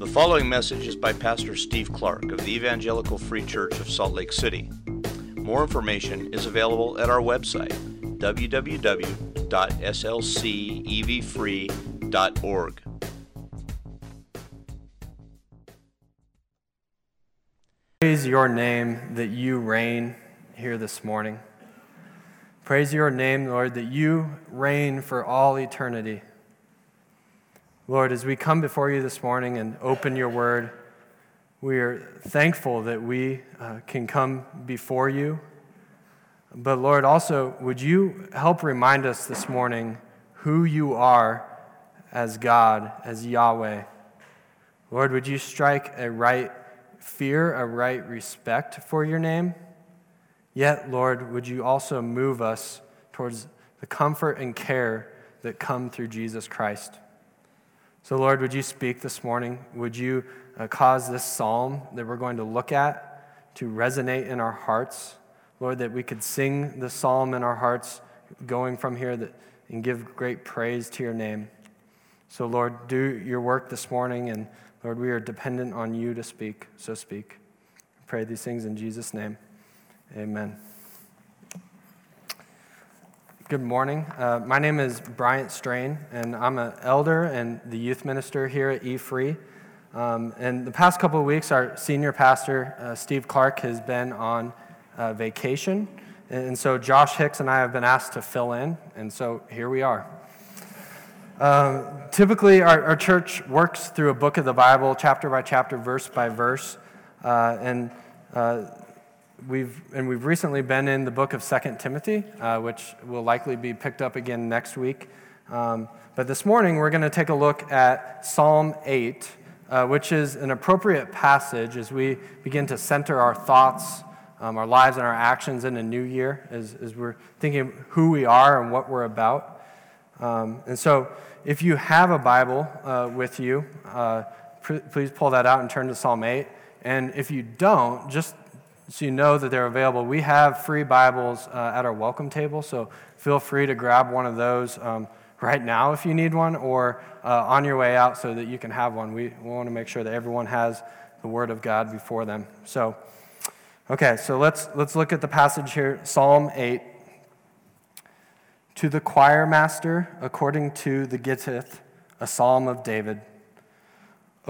The following message is by Pastor Steve Clark of the Evangelical Free Church of Salt Lake City. More information is available at our website, www.slcevfree.org. Praise your name that you reign here this morning. Praise your name, Lord, that you reign for all eternity. Lord, as we come before you this morning and open your word, we are thankful that we uh, can come before you. But Lord, also, would you help remind us this morning who you are as God, as Yahweh? Lord, would you strike a right fear, a right respect for your name. Yet, Lord, would you also move us towards the comfort and care that come through Jesus Christ? So, Lord, would you speak this morning? Would you uh, cause this psalm that we're going to look at to resonate in our hearts? Lord, that we could sing the psalm in our hearts going from here that, and give great praise to your name. So, Lord, do your work this morning and Lord, we are dependent on you to speak, so speak. I pray these things in Jesus' name. Amen. Good morning. Uh, my name is Bryant Strain, and I'm an elder and the youth minister here at E-Free. Um, and the past couple of weeks, our senior pastor, uh, Steve Clark, has been on uh, vacation. And so Josh Hicks and I have been asked to fill in, and so here we are. Um, typically, our, our, church works through a book of the Bible, chapter by chapter, verse by verse, uh, and uh, we've and we've recently been in the book of Second Timothy, uh, which will likely be picked up again next week. Um, but this morning, we're going to take a look at Psalm eight, uh, which is an appropriate passage as we begin to center our thoughts. Um, our lives and our actions in a new year as, as we're thinking who we are and what we're about. Um, and so, if you have a Bible uh, with you, uh, pr- please pull that out and turn to Psalm 8. And if you don't, just so you know that they're available, we have free Bibles uh, at our welcome table. So feel free to grab one of those um, right now if you need one, or uh, on your way out so that you can have one. We, we want to make sure that everyone has the Word of God before them. So, okay, so let's, let's look at the passage here Psalm 8. To the choir master, according to the Gittith, a psalm of David.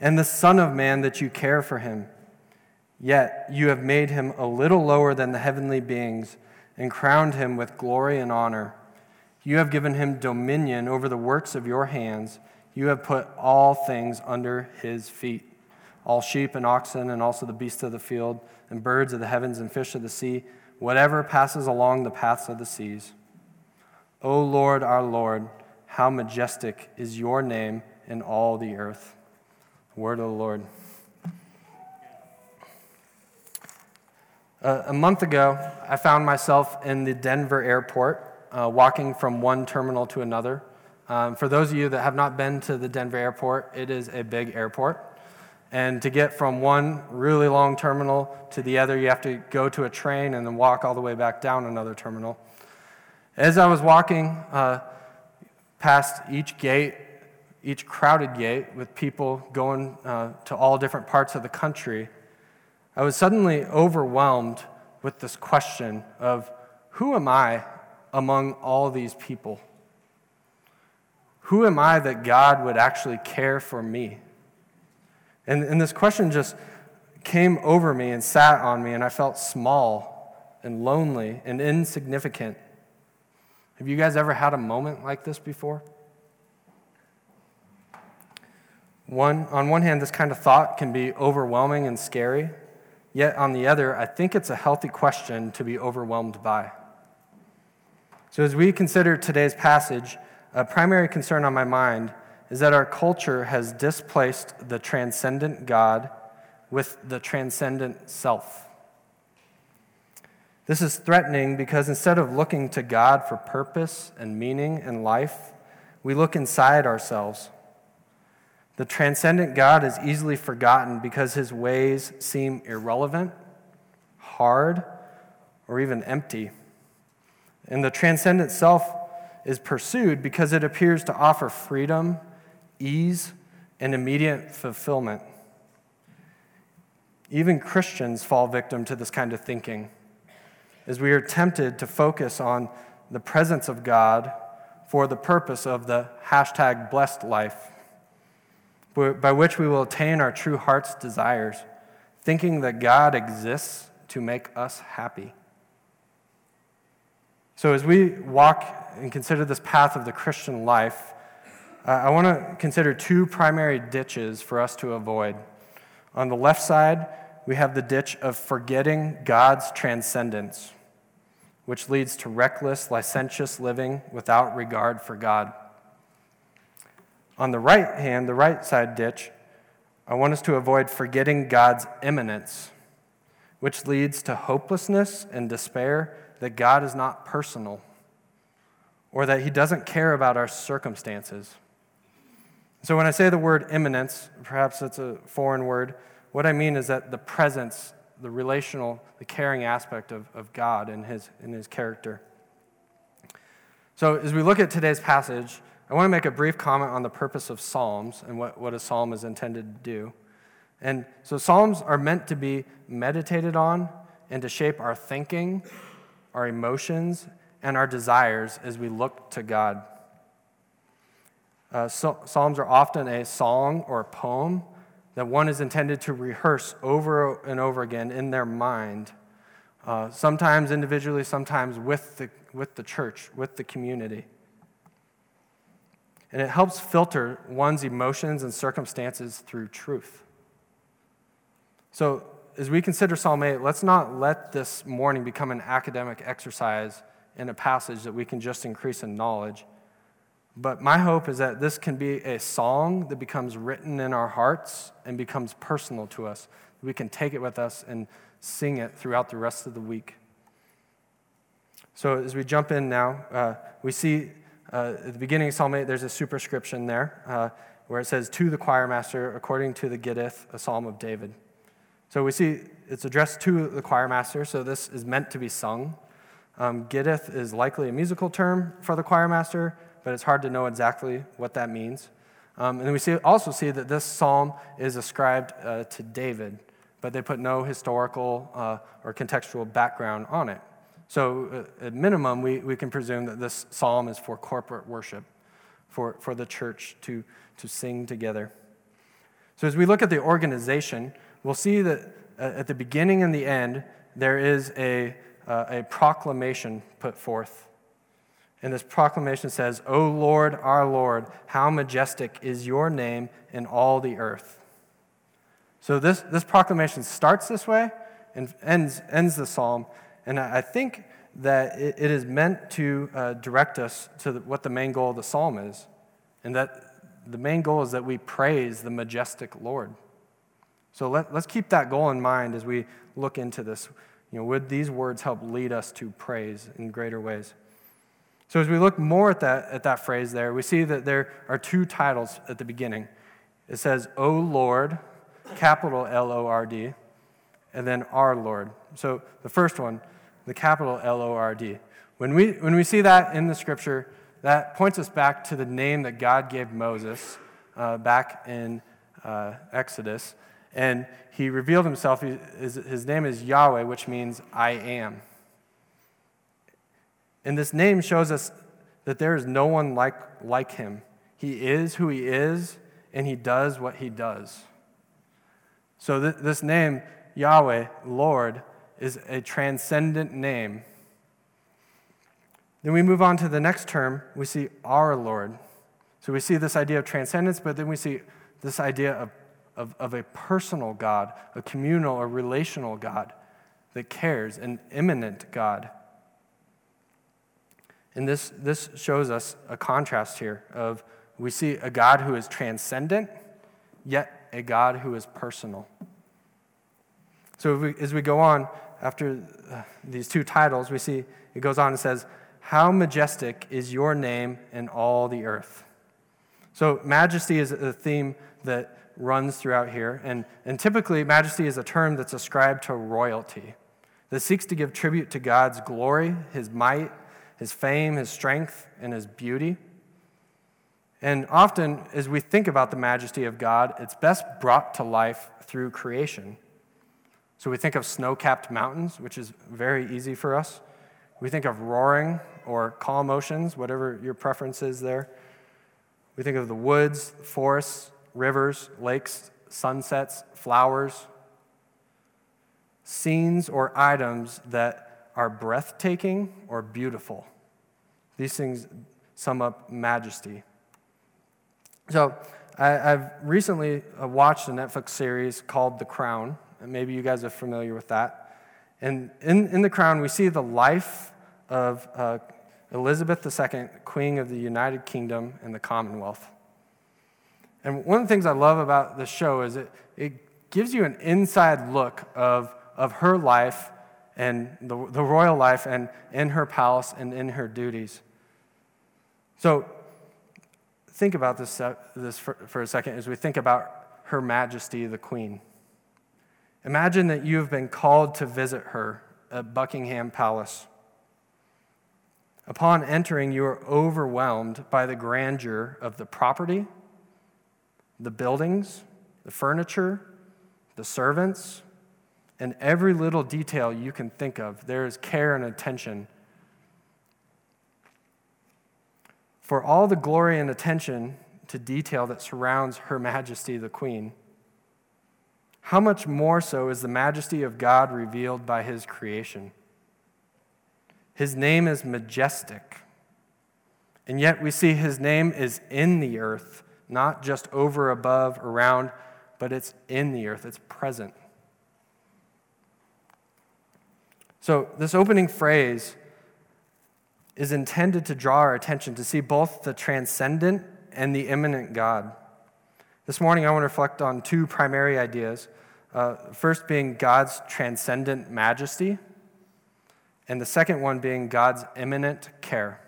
and the Son of Man that you care for him? Yet you have made him a little lower than the heavenly beings and crowned him with glory and honor. You have given him dominion over the works of your hands. You have put all things under his feet all sheep and oxen, and also the beasts of the field, and birds of the heavens, and fish of the sea whatever passes along the paths of the seas. O Lord, our Lord, how majestic is your name in all the earth. Word of the Lord. Uh, a month ago, I found myself in the Denver airport, uh, walking from one terminal to another. Um, for those of you that have not been to the Denver airport, it is a big airport. And to get from one really long terminal to the other, you have to go to a train and then walk all the way back down another terminal. As I was walking uh, past each gate, each crowded gate with people going uh, to all different parts of the country, I was suddenly overwhelmed with this question of who am I among all these people? Who am I that God would actually care for me? And, and this question just came over me and sat on me, and I felt small and lonely and insignificant. Have you guys ever had a moment like this before? One, on one hand, this kind of thought can be overwhelming and scary. Yet, on the other, I think it's a healthy question to be overwhelmed by. So, as we consider today's passage, a primary concern on my mind is that our culture has displaced the transcendent God with the transcendent self. This is threatening because instead of looking to God for purpose and meaning in life, we look inside ourselves. The transcendent God is easily forgotten because his ways seem irrelevant, hard, or even empty. And the transcendent self is pursued because it appears to offer freedom, ease, and immediate fulfillment. Even Christians fall victim to this kind of thinking, as we are tempted to focus on the presence of God for the purpose of the hashtag blessed life, by which we will attain our true heart's desires, thinking that God exists to make us happy. So, as we walk and consider this path of the Christian life, I want to consider two primary ditches for us to avoid. On the left side, we have the ditch of forgetting God's transcendence, which leads to reckless, licentious living without regard for God. On the right hand, the right side ditch, I want us to avoid forgetting God's immanence, which leads to hopelessness and despair that God is not personal or that He doesn't care about our circumstances. So, when I say the word immanence, perhaps it's a foreign word, what I mean is that the presence, the relational, the caring aspect of, of God and his, and his character. So, as we look at today's passage, I want to make a brief comment on the purpose of Psalms and what, what a psalm is intended to do. And so, Psalms are meant to be meditated on and to shape our thinking, our emotions, and our desires as we look to God. Uh, so, psalms are often a song or a poem that one is intended to rehearse over and over again in their mind, uh, sometimes individually, sometimes with the, with the church, with the community. And it helps filter one's emotions and circumstances through truth. So, as we consider Psalm 8, let's not let this morning become an academic exercise in a passage that we can just increase in knowledge. But my hope is that this can be a song that becomes written in our hearts and becomes personal to us. We can take it with us and sing it throughout the rest of the week. So, as we jump in now, uh, we see uh, at the beginning of Psalm 8, there's a superscription there uh, where it says, To the choir master, according to the Gittith, a psalm of David. So, we see it's addressed to the choir master, so this is meant to be sung. Um, Gittith is likely a musical term for the choir master, but it's hard to know exactly what that means. Um, and then we see, also see that this psalm is ascribed uh, to David, but they put no historical uh, or contextual background on it. So, uh, at minimum, we, we can presume that this psalm is for corporate worship, for, for the church to, to sing together. So, as we look at the organization, we'll see that uh, at the beginning and the end, there is a, uh, a proclamation put forth and this proclamation says, O Lord, our Lord, how majestic is your name in all the earth. So this, this proclamation starts this way and ends, ends the psalm. And I think that it, is meant to uh, direct us to what the main goal of the psalm is. And that the main goal is that we praise the majestic Lord. So let, let's keep that goal in mind as we look into this. You know, would these words help lead us to praise in greater ways? So as we look more at that, at that phrase there, we see that there are two titles at the beginning. It says, O Lord, capital L O R D, and then our Lord. So the first one, the capital L O R D. When we, when we see that in the scripture, that points us back to the name that God gave Moses uh, back in uh, Exodus. And he revealed himself, his, his name is Yahweh, which means I am. And this name shows us that there is no one like, like him. He is who he is, and he does what he does. So, th- this name, Yahweh, Lord, is a transcendent name. Then we move on to the next term. We see our Lord. So, we see this idea of transcendence, but then we see this idea of, of, of a personal God, a communal, a relational God that cares, an immanent God. And this, this shows us a contrast here of we see a God who is transcendent, yet a God who is personal. So we, as we go on, after uh, these two titles, we see it goes on and says, How majestic is your name in all the earth. So, majesty is a theme that runs throughout here. And, and typically, majesty is a term that's ascribed to royalty that seeks to give tribute to God's glory, his might, his fame, his strength, and his beauty. And often, as we think about the majesty of God, it's best brought to life through creation. So we think of snow capped mountains, which is very easy for us. We think of roaring or calm oceans, whatever your preference is there. We think of the woods, forests, rivers, lakes, sunsets, flowers, scenes or items that are breathtaking or beautiful. These things sum up majesty. So, I, have recently uh, watched a Netflix series called The Crown. Maybe you guys are familiar with that. And in, in The Crown, we see the life of uh, Elizabeth II, Queen of the United Kingdom and the Commonwealth. And one of the things I love about the show is it, it gives you an inside look of, of her life and the, the royal life and in her palace and in her duties. So think about this, uh, this for, for a second as we think about Her Majesty the Queen. Imagine that you have been called to visit her at Buckingham Palace. Upon entering, you are overwhelmed by the grandeur of the property, the buildings, the furniture, the servants, and every little detail you can think of. There is care and attention For all the glory and attention to detail that surrounds Her Majesty the Queen, how much more so is the majesty of God revealed by His creation? His name is majestic. And yet we see His name is in the earth, not just over, above, around, but it's in the earth, it's present. So, this opening phrase is intended to draw our attention to see both the transcendent and the immanent God. This morning, I want to reflect on two primary ideas. Uh, first, being God's transcendent majesty, and the second one being God's immanent care.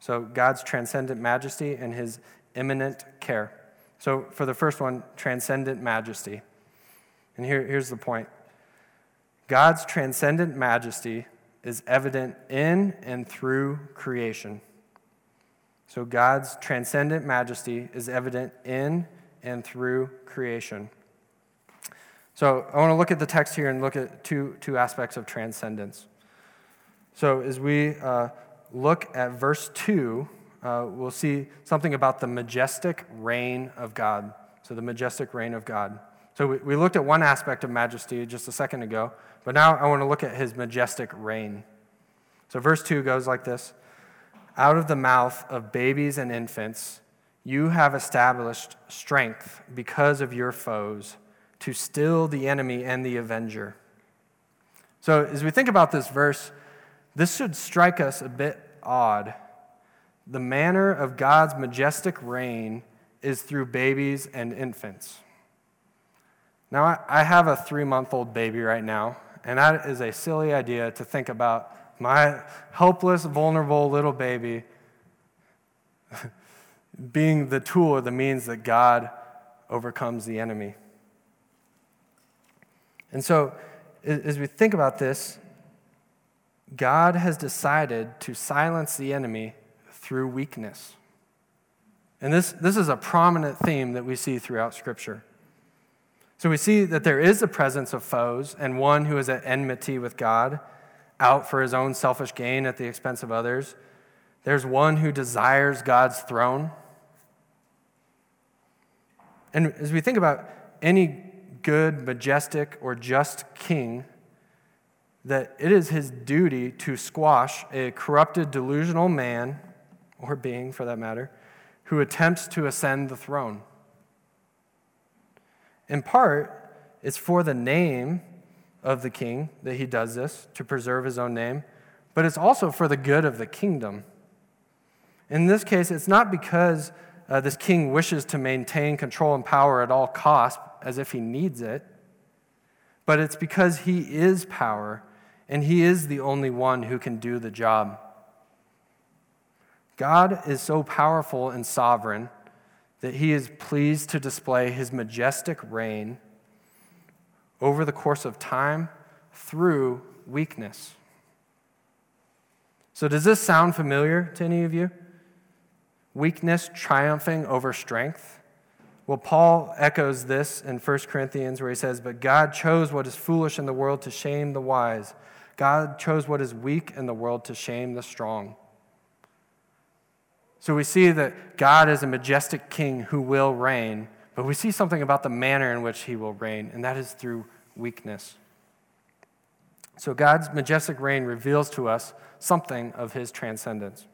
So, God's transcendent majesty and his immanent care. So, for the first one, transcendent majesty. And here, here's the point God's transcendent majesty is evident in and through creation. So God's transcendent majesty is evident in and through creation. So I want to look at the text here and look at two, two aspects of transcendence. So as we uh, look at verse 2, uh, we'll see something about the majestic reign of God. So the majestic reign of God. So we, we looked at one aspect of majesty just a second ago, but now I want to look at his majestic reign. So verse 2 goes like this Out of the mouth of babies and infants, you have established strength because of your foes to still the enemy and the avenger. So as we think about this verse, this should strike us a bit odd. The manner of God's majestic reign is through babies and infants. Now, I have a three month old baby right now, and that is a silly idea to think about my helpless, vulnerable little baby being the tool or the means that God overcomes the enemy. And so, as we think about this, God has decided to silence the enemy through weakness. And this, this is a prominent theme that we see throughout Scripture. So we see that there is the presence of foes and one who is at enmity with God, out for his own selfish gain at the expense of others. There's one who desires God's throne. And as we think about any good, majestic, or just king, that it is his duty to squash a corrupted, delusional man, or being for that matter, who attempts to ascend the throne. In part, it's for the name of the king that he does this, to preserve his own name, but it's also for the good of the kingdom. In this case, it's not because uh, this king wishes to maintain control and power at all costs, as if he needs it, but it's because He is power and He is the only one who can do the job. God is so powerful and sovereign that He is pleased to display His majestic reign over the course of time through weakness. So, does this sound familiar to any of you? Weakness triumphing over strength? Well, Paul echoes this in 1 Corinthians where he says, But God chose what is foolish in the world to shame the wise. God chose what is weak in the world to shame the strong. So we see that God is a majestic king who will reign, but we see something about the manner in which he will reign, and that is through weakness. So God's majestic reign reveals to us something of his transcendence.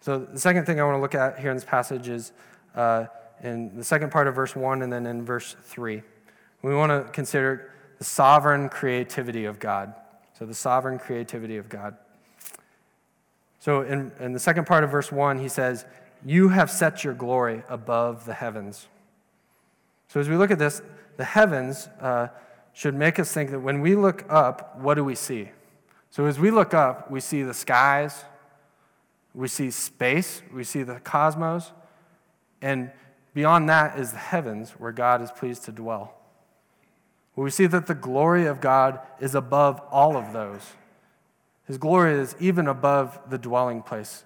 So the second thing I want to look at here in this passage is uh, in the second part of verse 1 and then in verse 3. We want to consider the sovereign creativity of God. So the sovereign creativity of God. So in, in the second part of verse 1, he says, You have set your glory above the heavens. So as we look at this, the heavens uh, should make us think that when we look up, what do we see? So as we look up, we see the skies, we see space, we see the cosmos, and beyond that is the heavens where God is pleased to dwell. We see that the glory of God is above all of those. His glory is even above the dwelling place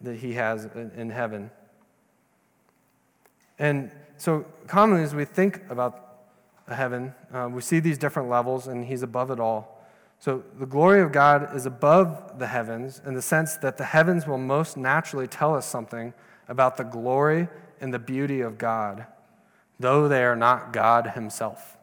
that he has in heaven. And so, commonly, as we think about heaven, uh, we see these different levels, and he's above it all. So, the glory of God is above the heavens in the sense that the heavens will most naturally tell us something about the glory and the beauty of God, though they are not God himself.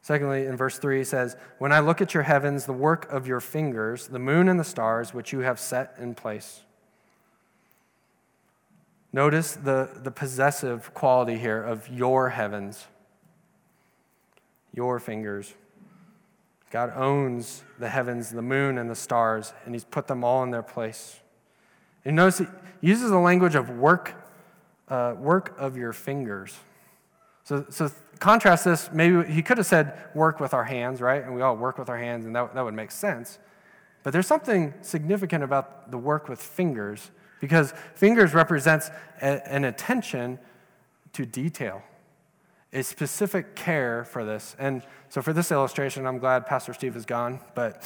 Secondly, in verse 3, he says, When I look at your heavens, the work of your fingers, the moon and the stars, which you have set in place. Notice the, the possessive quality here of your heavens, your fingers. God owns the heavens, the moon, and the stars, and He's put them all in their place. And notice He uses the language of work, uh, work of your fingers. So, so contrast this, maybe He could have said work with our hands, right? And we all work with our hands, and that, that would make sense. But there's something significant about the work with fingers because fingers represents a, an attention to detail, a specific care for this. And so for this illustration, I'm glad Pastor Steve is gone, but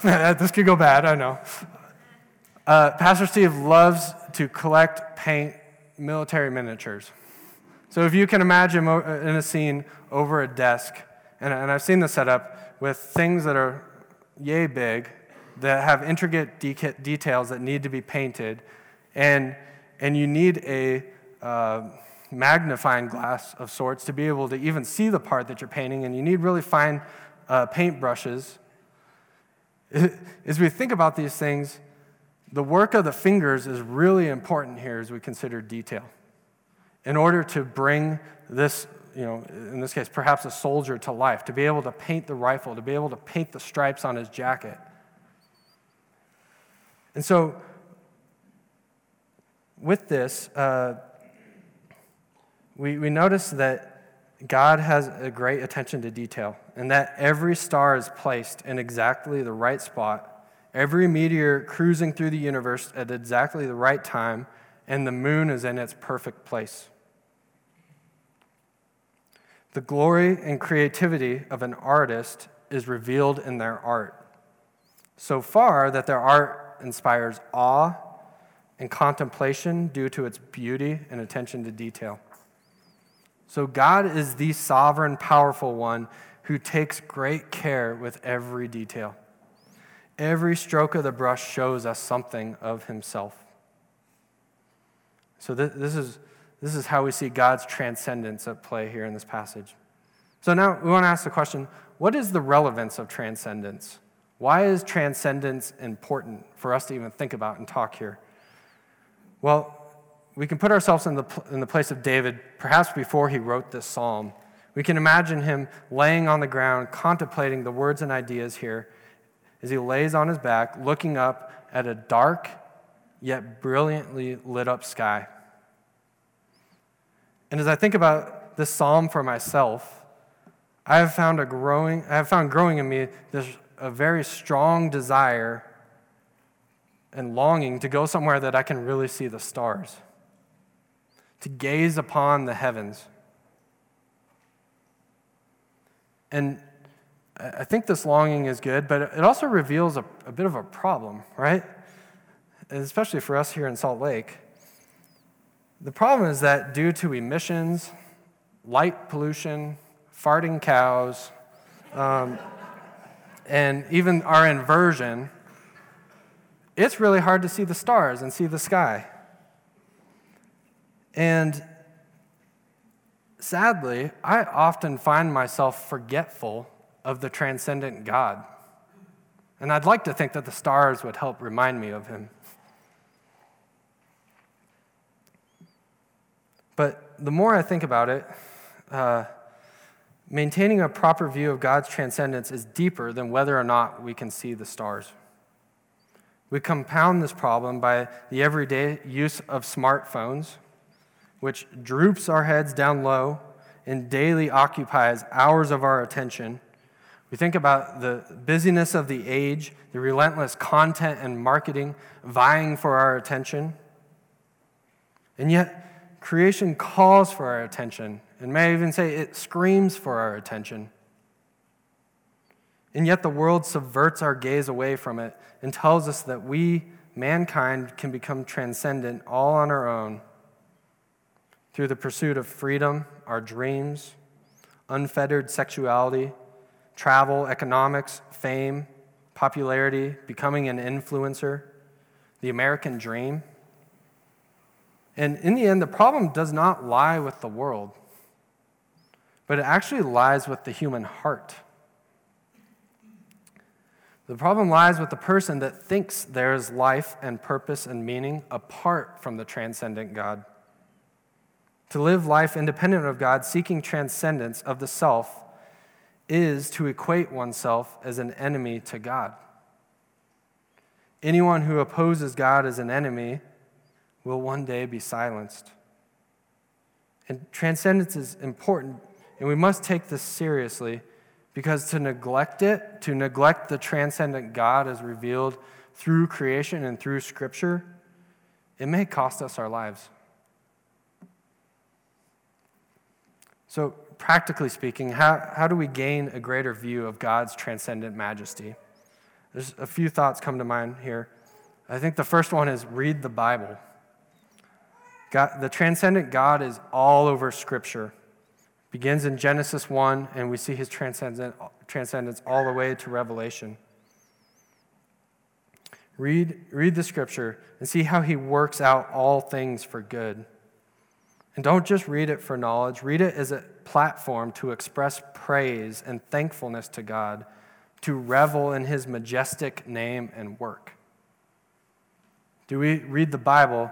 this could go bad, I know. Uh, Pastor Steve loves to collect, paint military miniatures. So if you can imagine in a scene over a desk, and, and I've seen the setup with things that are yay big, that have intricate de- details that need to be painted, and, and you need a uh, magnifying glass of sorts to be able to even see the part that you're painting, and you need really fine uh, paint brushes. As we think about these things, the work of the fingers is really important here as we consider detail. In order to bring this, you know, in this case, perhaps a soldier to life, to be able to paint the rifle, to be able to paint the stripes on his jacket, and so, with this, uh, we, we notice that God has a great attention to detail, and that every star is placed in exactly the right spot, every meteor cruising through the universe at exactly the right time, and the moon is in its perfect place. The glory and creativity of an artist is revealed in their art. So far, that their art inspires awe and contemplation due to its beauty and attention to detail. So, God is the sovereign, powerful one who takes great care with every detail. Every stroke of the brush shows us something of himself. So, this is, this is how we see God's transcendence at play here in this passage. So, now we want to ask the question what is the relevance of transcendence? Why is transcendence important for us to even think about and talk here? Well, we can put ourselves in the, in the place of David, perhaps before he wrote this psalm. We can imagine him laying on the ground, contemplating the words and ideas here as he lays on his back, looking up at a dark yet brilliantly lit up sky. And as I think about this psalm for myself, I have found a growing, I have found growing in me this a very strong desire and longing to go somewhere that I can really see the stars, to gaze upon the heavens. And I think this longing is good, but it also reveals a, a bit of a problem, right? Especially for us here in Salt Lake. The problem is that due to emissions, light pollution, farting cows, um, and even our inversion, it's really hard to see the stars and see the sky. And sadly, I often find myself forgetful of the transcendent God. And I'd like to think that the stars would help remind me of him. But the more I think about it, uh, maintaining a proper view of God's transcendence is deeper than whether or not we can see the stars. We compound this problem by the everyday use of smartphones, which droops our heads down low and daily occupies hours of our attention. We think about the busyness of the age, the relentless content and marketing vying for our attention. And yet, creation calls for our attention, and may I even say it screams for our attention. And yet, the world subverts our gaze away from it and tells us that we, mankind, can become transcendent all on our own through the pursuit of freedom, our dreams, unfettered sexuality, travel, economics, fame, popularity, becoming an influencer, the American dream. And in the end, the problem does not lie with the world, but it actually lies with the human heart. The problem lies with the person that thinks there is life and purpose and meaning apart from the transcendent God. To live life independent of God, seeking transcendence of the self, is to equate oneself as an enemy to God. Anyone who opposes God as an enemy will one day be silenced. And transcendence is important, and we must take this seriously because to neglect it, to neglect the transcendent God as revealed through creation and through Scripture, it may cost us our lives. So, practically speaking, how, how do we gain a greater view of God's transcendent majesty? There's a few thoughts come to mind here. I think the first one is read the Bible. God, the transcendent God is all over Scripture begins in Genesis 1, and we see his transcendent, transcendence all the way to Revelation. Read, read the scripture and see how he works out all things for good. And don't just read it for knowledge, read it as a platform to express praise and thankfulness to God, to revel in his majestic name and work. Do we read the Bible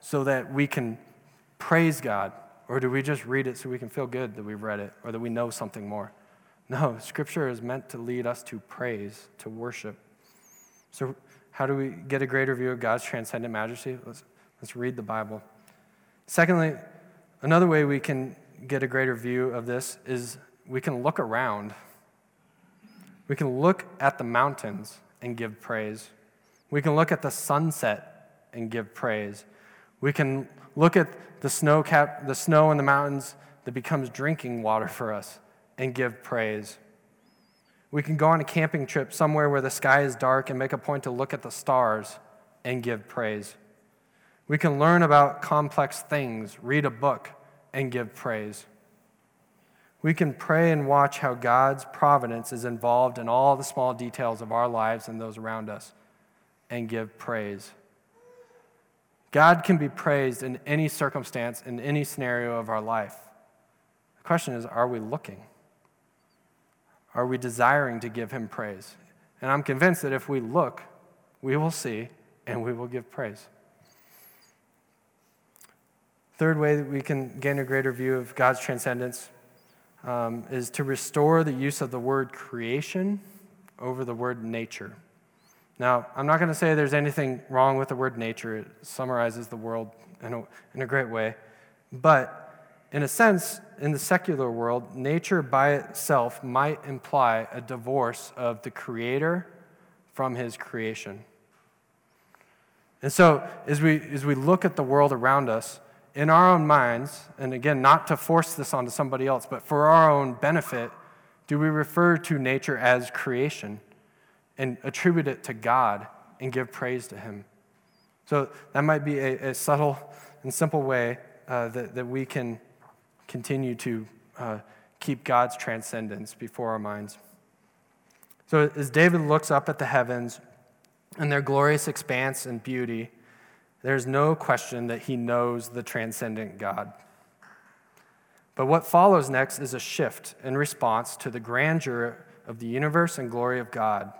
so that we can praise God or do we just read it so we can feel good that we've read it or that we know something more? No, Scripture is meant to lead us to praise, to worship. So, how do we get a greater view of God's transcendent majesty? Let's, let's read the Bible. Secondly, another way we can get a greater view of this is we can look around. We can look at the mountains and give praise. We can look at the sunset and give praise. We can look at the snow cap, the snow in the mountains that becomes drinking water for us and give praise. We can go on a camping trip somewhere where the sky is dark and make a point to look at the stars and give praise. We can learn about complex things, read a book, and give praise. We can pray and watch how God's providence is involved in all the small details of our lives and those around us and give praise. God can be praised in any circumstance, in any scenario of our life. The question is are we looking? Are we desiring to give him praise? And I'm convinced that if we look, we will see and we will give praise. Third way that we can gain a greater view of God's transcendence um, is to restore the use of the word creation over the word nature. Now, I'm not going to say there's anything wrong with the word nature. It summarizes the world in a, in a great way. But in a sense, in the secular world, nature by itself might imply a divorce of the creator from his creation. And so, as we, as we look at the world around us, in our own minds, and again, not to force this onto somebody else, but for our own benefit, do we refer to nature as creation and attribute it to God and give praise to Him? So, that might be a, a subtle and simple way uh, that, that we can continue to uh, keep God's transcendence before our minds. So, as David looks up at the heavens and their glorious expanse and beauty, there's no question that he knows the transcendent God. But what follows next is a shift in response to the grandeur of the universe and glory of God.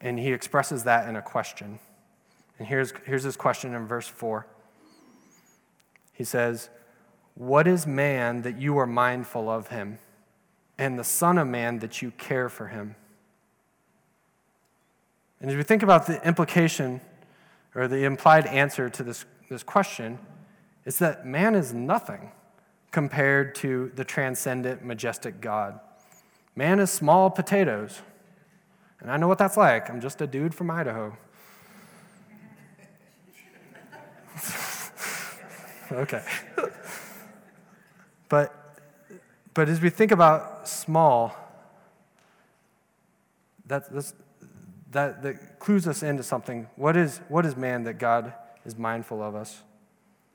And he expresses that in a question. And here's, here's his question in verse 4. He says, What is man that you are mindful of him, and the Son of Man that you care for him? And as we think about the implication or the implied answer to this, this question, is that man is nothing compared to the transcendent, majestic God. Man is small potatoes. And I know what that's like. I'm just a dude from Idaho. okay. but, but as we think about small, that's, that's, that, that clues us into something. What is, what is man that God is mindful of us?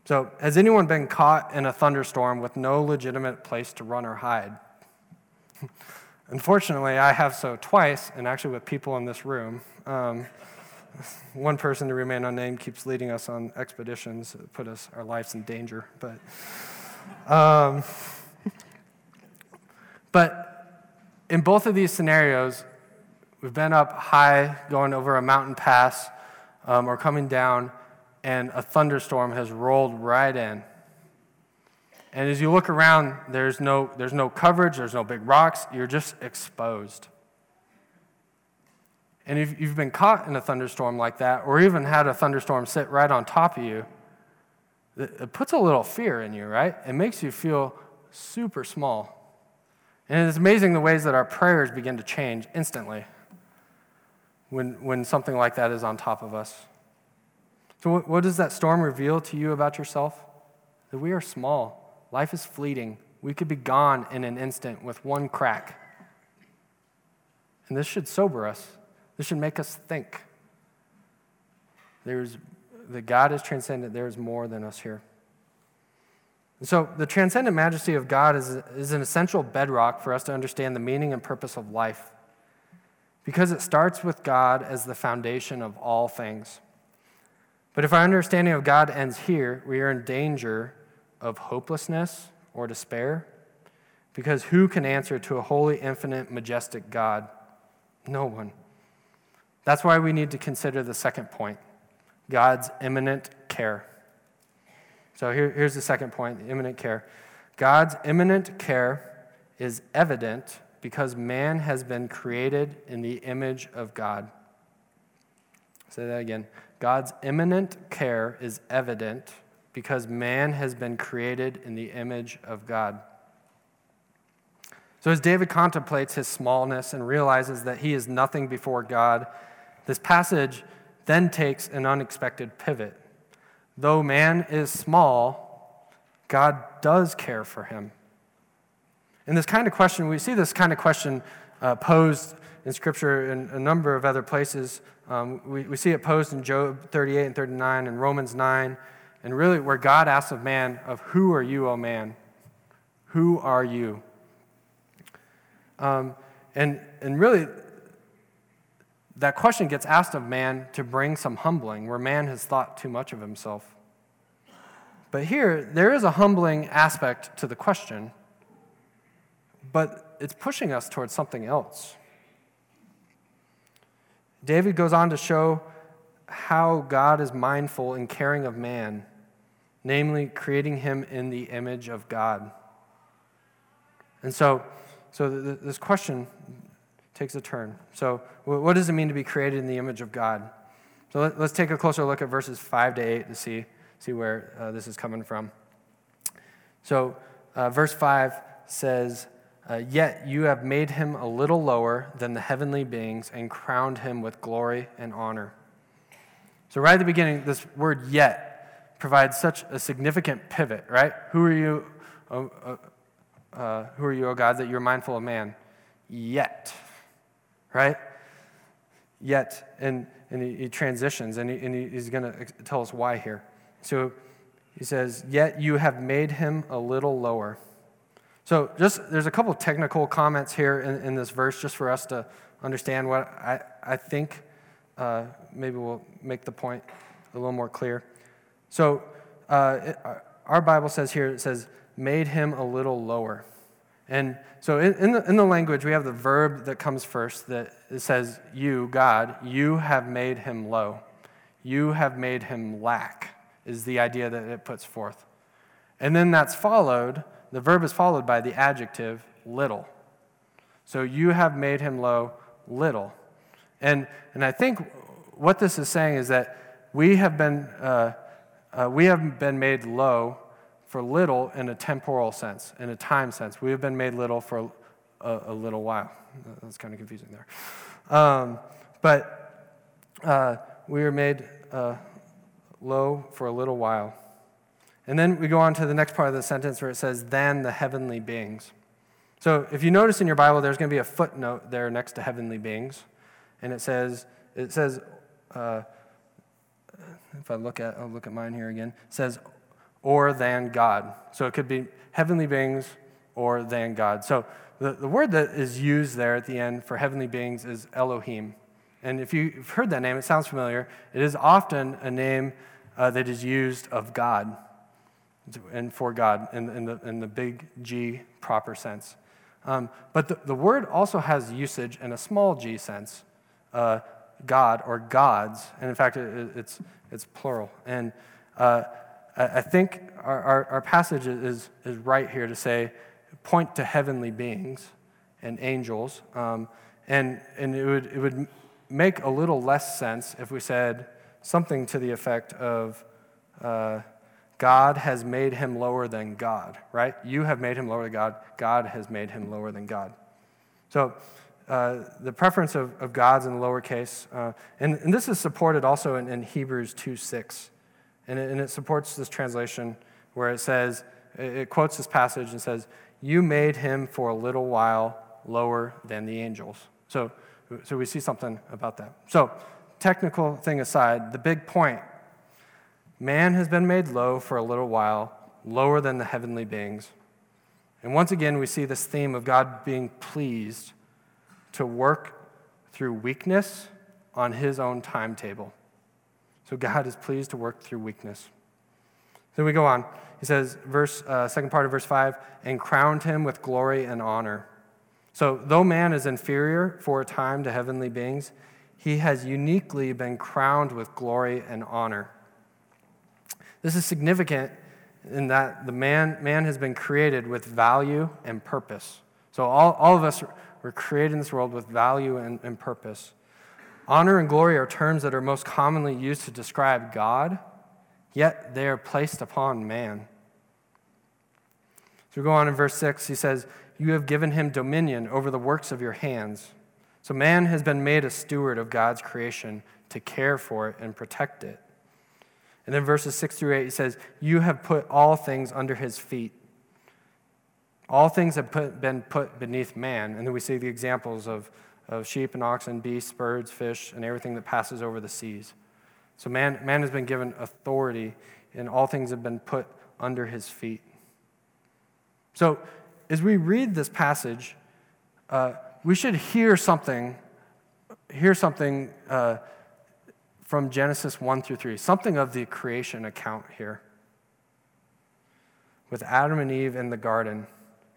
So, has anyone been caught in a thunderstorm with no legitimate place to run or hide? Unfortunately, I have so twice, and actually with people in this room. Um, one person to remain unnamed keeps leading us on expeditions that put us our lives in danger. But, um, but in both of these scenarios, We've been up high, going over a mountain pass, um, or coming down, and a thunderstorm has rolled right in. And as you look around, there's no, there's no coverage, there's no big rocks, you're just exposed. And if you've been caught in a thunderstorm like that, or even had a thunderstorm sit right on top of you, it puts a little fear in you, right? It makes you feel super small. And it's amazing the ways that our prayers begin to change instantly when, when something like that is on top of us. So, what, what does that storm reveal to you about yourself? That we are small, life is fleeting. We could be gone in an instant with one crack. And this should sober us, this should make us think. There's, that God is transcendent, there is more than us here. And so, the transcendent majesty of God is, is an essential bedrock for us to understand the meaning and purpose of life because it starts with God as the foundation of all things. But if our understanding of God ends here, we are in danger of hopelessness or despair. Because who can answer to a holy, infinite, majestic God? No one. That's why we need to consider the second point God's immanent care. So here, here's the second point the immanent care. God's immanent care is evident because man has been created in the image of God. Say that again. God's immanent care is evident because man has been created in the image of God. So, as David contemplates his smallness and realizes that he is nothing before God, this passage then takes an unexpected pivot. Though man is small, God does care for him. And this kind of question, we see this kind of question uh, posed in Scripture in a number of other places. Um, we, we see it posed in Job 38 and 39 and Romans 9, and really where God asks of man, of who are you, O man? Who are you? Um, and, and really, that question gets asked of man to bring some humbling, where man has thought too much of himself. But here, there is a humbling aspect to the question but it's pushing us towards something else. David goes on to show how God is mindful and caring of man, namely creating him in the image of God. And so, so this question takes a turn. So, what does it mean to be created in the image of God? So, let's take a closer look at verses 5 to 8 to see, see where uh, this is coming from. So, uh, verse 5 says, uh, Yet you have made him a little lower than the heavenly beings and crowned him with glory and honor. So, right at the beginning, this word yet provides such a significant pivot, right? Who are you, uh, uh, uh who are you, O God, that you're mindful of man? Yet, right? Yet. And, and he, he transitions, and, he, and he's going to tell us why here. So, he says, Yet you have made him a little lower. So, just there's a couple technical comments here in, in, this verse just for us to understand what I, I think uh, maybe we'll make the point a little more clear. So, uh, it, our Bible says here, it says, made him a little lower. And so in, in, the, in the language, we have the verb that comes first that it says, You, God, you have made him low. You have made him lack is the idea that it puts forth. And then that's followed, the verb is followed by the adjective little. So you have made him low little. And, and I think what this is saying is that we have been, uh, uh, we have been made low for little in a temporal sense, in a time sense. We have been made little for a, a little while. That's kind of confusing there. Um, but uh, we are made uh, low for a little while. And then we go on to the next part of the sentence where it says, than the heavenly beings. So if you notice in your Bible, there's going to be a footnote there next to heavenly beings. And it says, it says, uh, if I look at, I'll look at mine here again, it says, or than God. So it could be heavenly beings or than God. So the, the word that is used there at the end for heavenly beings is Elohim. And if you've heard that name, it sounds familiar. It is often a name uh, that is used of God and for God in, in, the, in the big G proper sense. Um, but the, the word also has usage in a small g sense, uh, God or gods. And in fact, it, it's, it's plural. And uh, I, think our, our, our, passage is, is right here to say, point to heavenly beings and angels. Um, and and it, would, it would make a little less sense if we said, something to the effect of uh, God has made him lower than God, right? You have made him lower than God. God has made him lower than God. So uh, the preference of, of God's in the lowercase, uh, and, and, this is supported also in, in Hebrews 2 6. And it, and it, supports this translation where it says, it, quotes this passage and says, You made him for a little while lower than the angels. So, so we see something about that. So technical thing aside, the big point man has been made low for a little while, lower than the heavenly beings. And once again, we see this theme of God being pleased to work through weakness on his own timetable. So God is pleased to work through weakness. Then we go on. He says, verse, uh, second part of verse 5, and crowned him with glory and honor. So, though man is inferior for a time to heavenly beings, he has uniquely been crowned with glory and honor. This is significant in that the man, man has been created with value and purpose. So, all, all of us were created in this world with value and, and purpose. Honor and glory are terms that are most commonly used to describe God, yet they are placed upon man. So we go on in verse 6, he says, You have given him dominion over the works of your hands. So man has been made a steward of God's creation to care for it and protect it. And then verses 6 through 8, he says, You have put all things under his feet. All things have put, been put beneath man. And then we see the examples of, of sheep and oxen, beasts, birds, fish, and everything that passes over the seas. So man, man has been given authority, and all things have been put under his feet. So as we read this passage, uh, we should hear something, hear something uh, from Genesis 1 through 3, something of the creation account here with Adam and Eve in the garden.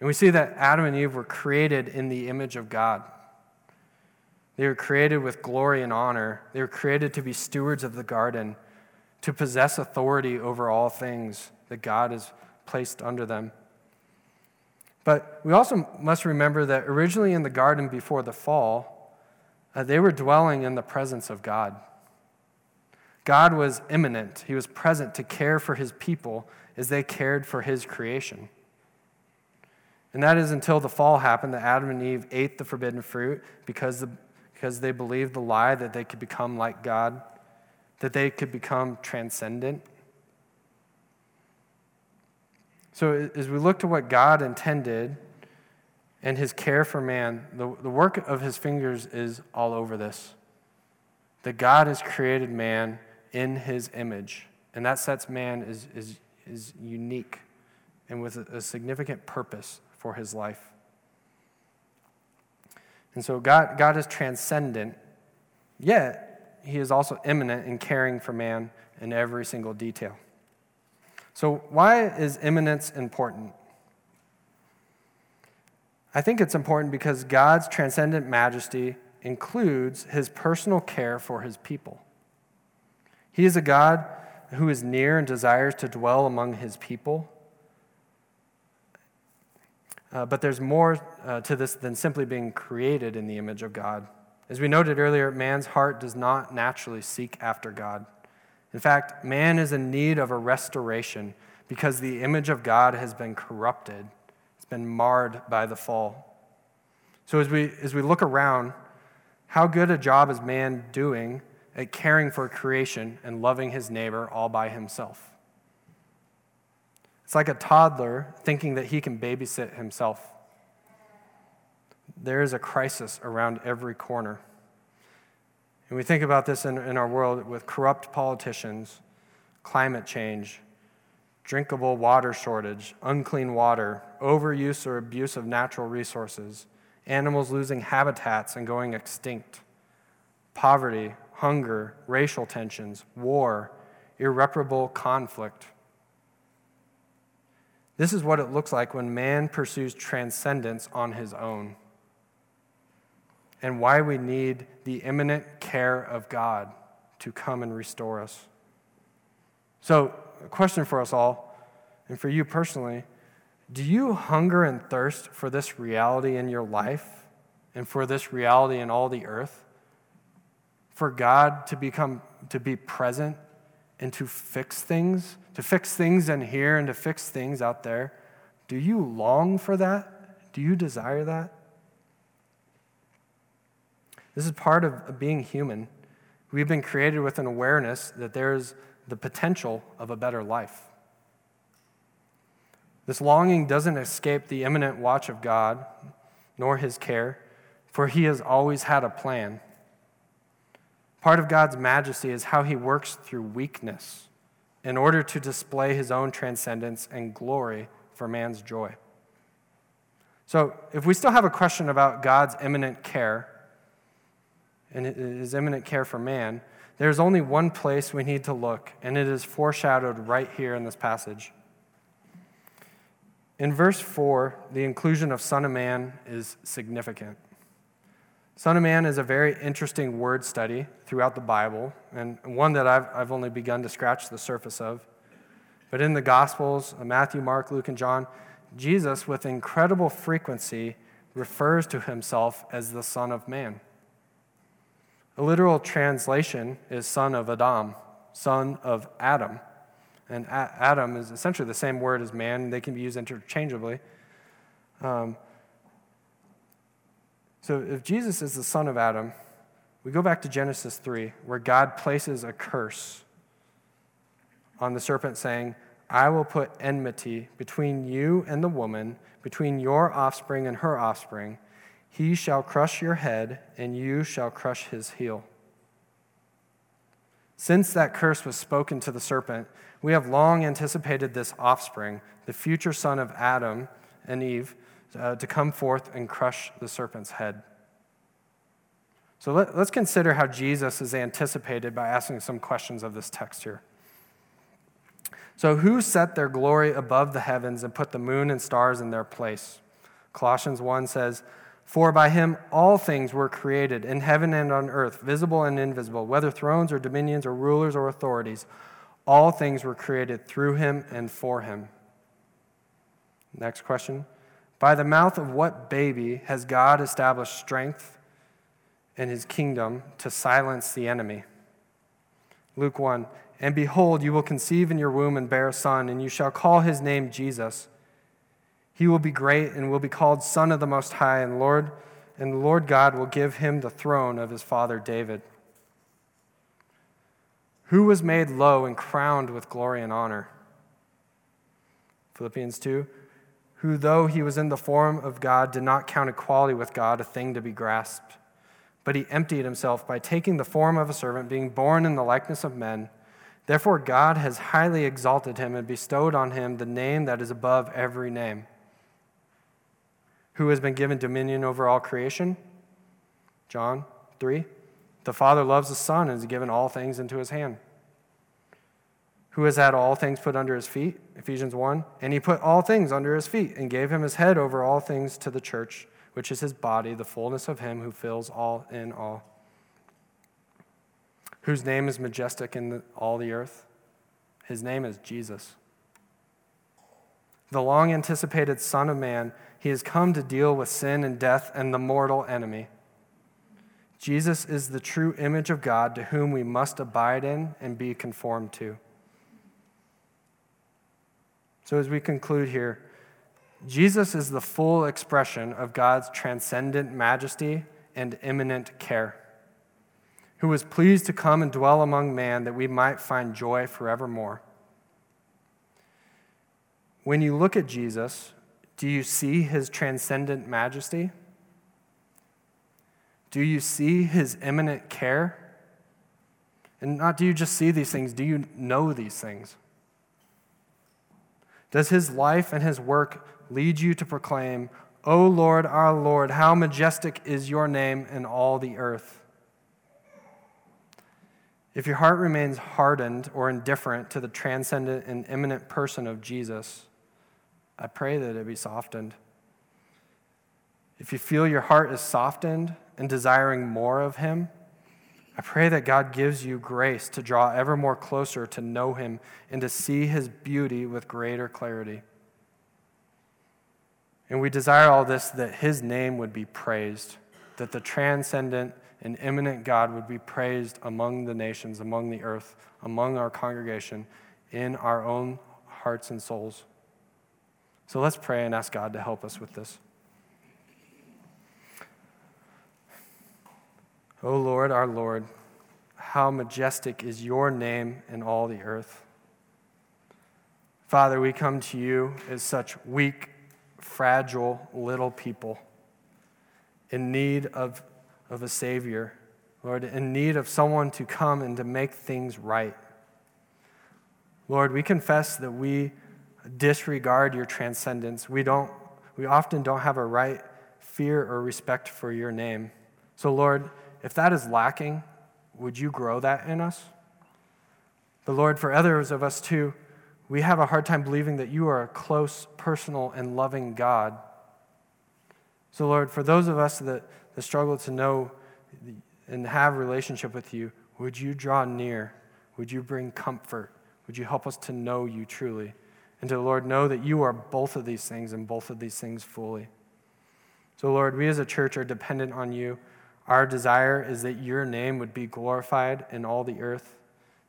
And we see that Adam and Eve were created in the image of God. They were created with glory and honor. They were created to be stewards of the garden, to possess authority over all things that God has placed under them. But we also must remember that originally in the garden before the fall, uh, they were dwelling in the presence of God. God was immanent, He was present to care for His people as they cared for His creation. And that is until the fall happened that Adam and Eve ate the forbidden fruit because, the, because they believed the lie that they could become like God, that they could become transcendent. So, as we look to what God intended and his care for man, the, the work of his fingers is all over this. That God has created man in his image, and that sets man as, as, as unique and with a, a significant purpose for his life. And so God, God is transcendent, yet he is also immanent in caring for man in every single detail. So, why is immanence important? I think it's important because God's transcendent majesty includes his personal care for his people. He is a God who is near and desires to dwell among his people. Uh, but there's more uh, to this than simply being created in the image of God. As we noted earlier, man's heart does not naturally seek after God. In fact, man is in need of a restoration because the image of God has been corrupted, it's been marred by the fall. So as we, as we look around, how good a job is man doing at caring for creation and loving his neighbor all by himself? It's like a toddler thinking that he can babysit himself. There is a crisis around every corner. And we think about this in, in our world with corrupt politicians, climate change, drinkable water shortage, unclean water, overuse or abuse of natural resources, animals losing habitats and going extinct, poverty, hunger, racial tensions, war, irreparable conflict. This is what it looks like when man pursues transcendence on his own, and why we need the immanent care of God to come and restore us. So, a question for us all, and for you personally do you hunger and thirst for this reality in your life and for this reality in all the earth? For God to become, to be present and to fix things, to fix things in here and to fix things out there. Do you long for that? Do you desire that? This is part of being human. We've been created with an awareness that there's the potential of a better life. This longing doesn't escape the immanent watch of God, nor his care, for he has always had a plan. Part of God's majesty is how he works through weakness in order to display his own transcendence and glory for man's joy. So, if we still have a question about God's immanent care and his immanent care for man, there's only one place we need to look, and it is foreshadowed right here in this passage. In verse 4, the inclusion of Son of Man is significant. Son of Man is a very interesting word study throughout the Bible, and one that I've, I've only begun to scratch the surface of. But in the Gospels, uh, Matthew, Mark, Luke, and John, Jesus, with incredible frequency, refers to himself as the Son of Man. A literal translation is son of Adam, son of Adam. And Adam is essentially the same word as man, they can be used interchangeably. Um, so if Jesus is the son of Adam, we go back to Genesis 3, where God places a curse on the serpent, saying, I will put enmity between you and the woman, between your offspring and her offspring. He shall crush your head, and you shall crush his heel. Since that curse was spoken to the serpent, we have long anticipated this offspring, the future son of Adam and Eve, uh, to come forth and crush the serpent's head. So let, us consider how Jesus is anticipated by asking some questions of this text here. So, who set their glory above the heavens and put the moon and stars in their place? Colossians 1 says, For by him all things were created, in heaven and on earth, visible and invisible, whether thrones or dominions or rulers or authorities. All things were created through him and for him. Next question. By the mouth of what baby has God established strength in his kingdom to silence the enemy? Luke 1 And behold, you will conceive in your womb and bear a son, and you shall call his name Jesus. He will be great and will be called Son of the Most High, and Lord, and the Lord God will give him the throne of his father David. Who was made low and crowned with glory and honor? Philippians 2 Who, though he was in the form of God, did not count equality with God a thing to be grasped, but he emptied himself by taking the form of a servant, being born in the likeness of men. Therefore, God has highly exalted him and bestowed on him the name that is above every name who has been given dominion over all creation? John 3. The Father loves the Son and has given all things into his hand. Who has had all things put under his feet? Ephesians 1. And he put all things under his feet and gave him his head over all things to the church, which is his body, the fullness of him who fills all in all. Whose name is majestic in the, all the earth? His name is Jesus. The long anticipated Son of Man he has come to deal with sin and death and the mortal enemy. Jesus is the true image of God to whom we must abide in and be conformed to. So, as we conclude here, Jesus is the full expression of God's transcendent majesty and immanent care, who was pleased to come and dwell among man that we might find joy forevermore. When you look at Jesus, do you see his transcendent majesty? Do you see his immanent care? And not do you just see these things, do you know these things? Does his life and his work lead you to proclaim, O Lord, our Lord, how majestic is your name in all the earth? If your heart remains hardened or indifferent to the transcendent and immanent person of Jesus, I pray that it be softened. If you feel your heart is softened and desiring more of Him, I pray that God gives you grace to draw ever more closer to know Him and to see His beauty with greater clarity. And we desire all this that His name would be praised, that the transcendent and immanent God would be praised among the nations, among the earth, among our congregation, in our own hearts and souls. So let's pray and ask God to help us with this. O Lord, our Lord, how majestic is your name in all the earth. Father, we come to you as such weak, fragile little people in need of, of a Savior, Lord, in need of someone to come and to make things right. Lord, we confess that we disregard your transcendence. We, don't, we often don't have a right fear or respect for your name. So, Lord, if that is lacking, would you grow that in us? But, Lord, for others of us too, we have a hard time believing that you are a close, personal, and loving God. So, Lord, for those of us that, that struggle to know and have relationship with you, would you draw near? Would you bring comfort? Would you help us to know you truly? And to, Lord, know that you are both of these things and both of these things fully. So, Lord, we as a church are dependent on you. Our desire is that your name would be glorified in all the earth,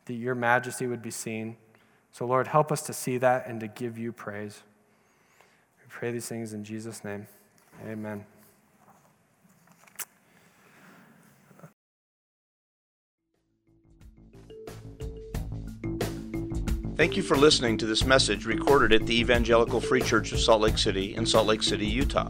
that your majesty would be seen. So, Lord, help us to see that and to give you praise. We pray these things in Jesus' name. Amen. Thank you for listening to this message recorded at the Evangelical Free Church of Salt Lake City in Salt Lake City, Utah.